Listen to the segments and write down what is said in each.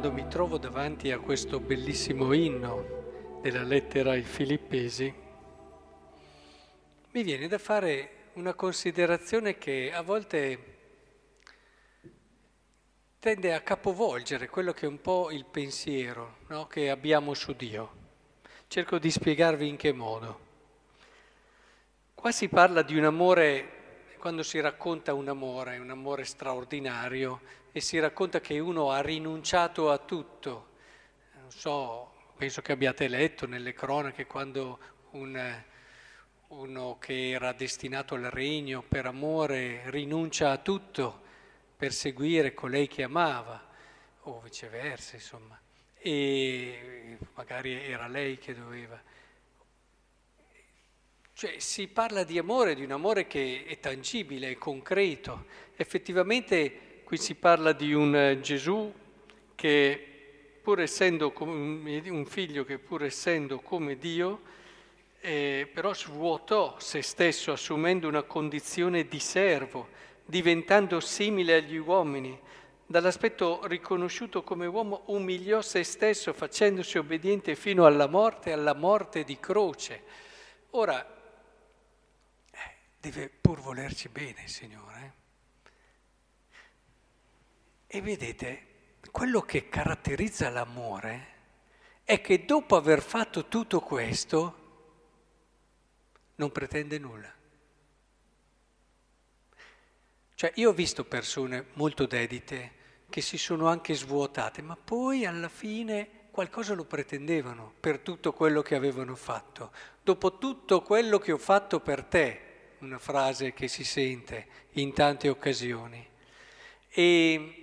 quando mi trovo davanti a questo bellissimo inno della lettera ai Filippesi, mi viene da fare una considerazione che a volte tende a capovolgere quello che è un po' il pensiero no? che abbiamo su Dio. Cerco di spiegarvi in che modo. Qua si parla di un amore quando si racconta un amore, un amore straordinario, e si racconta che uno ha rinunciato a tutto. Non so, penso che abbiate letto nelle cronache quando un, uno che era destinato al regno per amore rinuncia a tutto per seguire colei che amava, o viceversa, insomma, e magari era lei che doveva. Cioè si parla di amore, di un amore che è tangibile, è concreto. Effettivamente qui si parla di un eh, Gesù che pur essendo un figlio che pur essendo come Dio, eh, però svuotò se stesso assumendo una condizione di servo, diventando simile agli uomini. Dall'aspetto riconosciuto come uomo umiliò se stesso facendosi obbediente fino alla morte, alla morte di croce. Ora, deve pur volerci bene, Signore. E vedete, quello che caratterizza l'amore è che dopo aver fatto tutto questo non pretende nulla. Cioè io ho visto persone molto dedite che si sono anche svuotate, ma poi alla fine qualcosa lo pretendevano per tutto quello che avevano fatto. Dopo tutto quello che ho fatto per te, una frase che si sente in tante occasioni. E,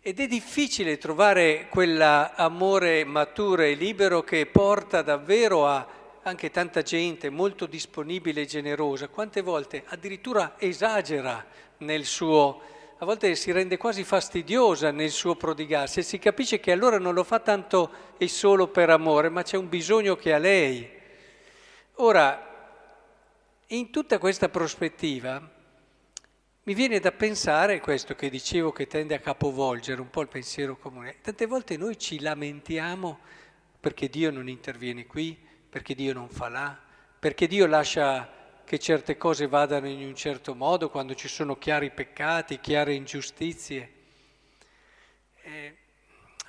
ed è difficile trovare quell'amore maturo e libero che porta davvero a anche tanta gente molto disponibile e generosa, quante volte addirittura esagera nel suo, a volte si rende quasi fastidiosa nel suo prodigarsi e si capisce che allora non lo fa tanto e solo per amore, ma c'è un bisogno che ha lei. Ora, in tutta questa prospettiva mi viene da pensare questo che dicevo che tende a capovolgere un po' il pensiero comune. Tante volte noi ci lamentiamo perché Dio non interviene qui, perché Dio non fa là, perché Dio lascia che certe cose vadano in un certo modo quando ci sono chiari peccati, chiare ingiustizie. E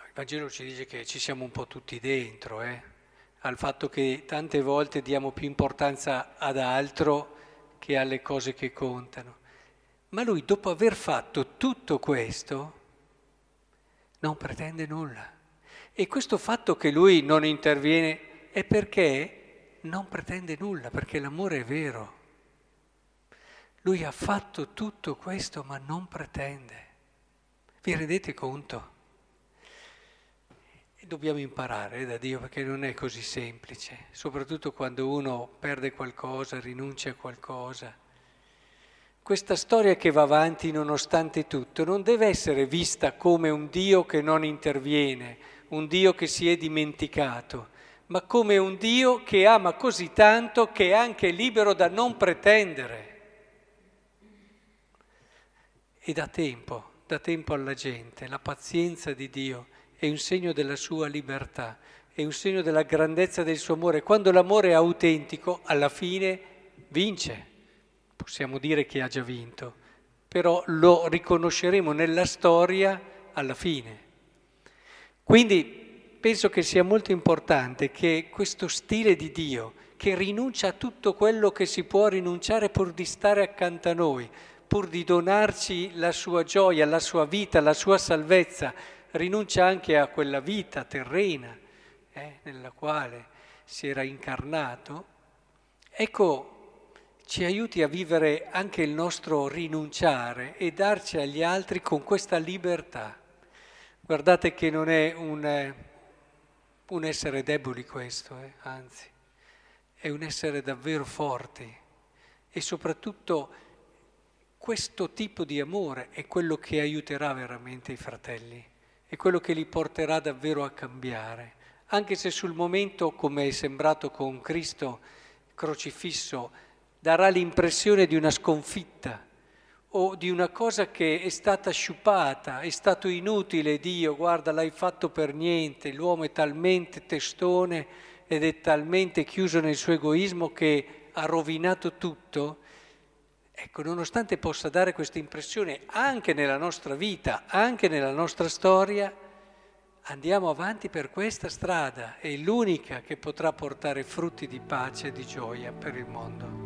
il Vangelo ci dice che ci siamo un po' tutti dentro, eh? Al fatto che tante volte diamo più importanza ad altro che alle cose che contano. Ma lui, dopo aver fatto tutto questo, non pretende nulla. E questo fatto che lui non interviene è perché non pretende nulla, perché l'amore è vero. Lui ha fatto tutto questo ma non pretende. Vi rendete conto? Dobbiamo imparare da Dio perché non è così semplice, soprattutto quando uno perde qualcosa, rinuncia a qualcosa. Questa storia che va avanti nonostante tutto non deve essere vista come un Dio che non interviene, un Dio che si è dimenticato, ma come un Dio che ama così tanto che è anche libero da non pretendere. E dà tempo, dà tempo alla gente, la pazienza di Dio è un segno della sua libertà, è un segno della grandezza del suo amore. Quando l'amore è autentico, alla fine vince. Possiamo dire che ha già vinto, però lo riconosceremo nella storia alla fine. Quindi penso che sia molto importante che questo stile di Dio, che rinuncia a tutto quello che si può rinunciare pur di stare accanto a noi, pur di donarci la sua gioia, la sua vita, la sua salvezza, rinuncia anche a quella vita terrena eh, nella quale si era incarnato, ecco, ci aiuti a vivere anche il nostro rinunciare e darci agli altri con questa libertà. Guardate che non è un, eh, un essere deboli questo, eh, anzi, è un essere davvero forte. E soprattutto questo tipo di amore è quello che aiuterà veramente i fratelli è quello che li porterà davvero a cambiare, anche se sul momento, come è sembrato con Cristo crocifisso, darà l'impressione di una sconfitta o di una cosa che è stata sciupata, è stato inutile Dio, guarda l'hai fatto per niente, l'uomo è talmente testone ed è talmente chiuso nel suo egoismo che ha rovinato tutto, ecco, nonostante possa dare questa impressione anche nella nostra vita, anche nella nostra storia, andiamo avanti per questa strada, è l'unica che potrà portare frutti di pace e di gioia per il mondo.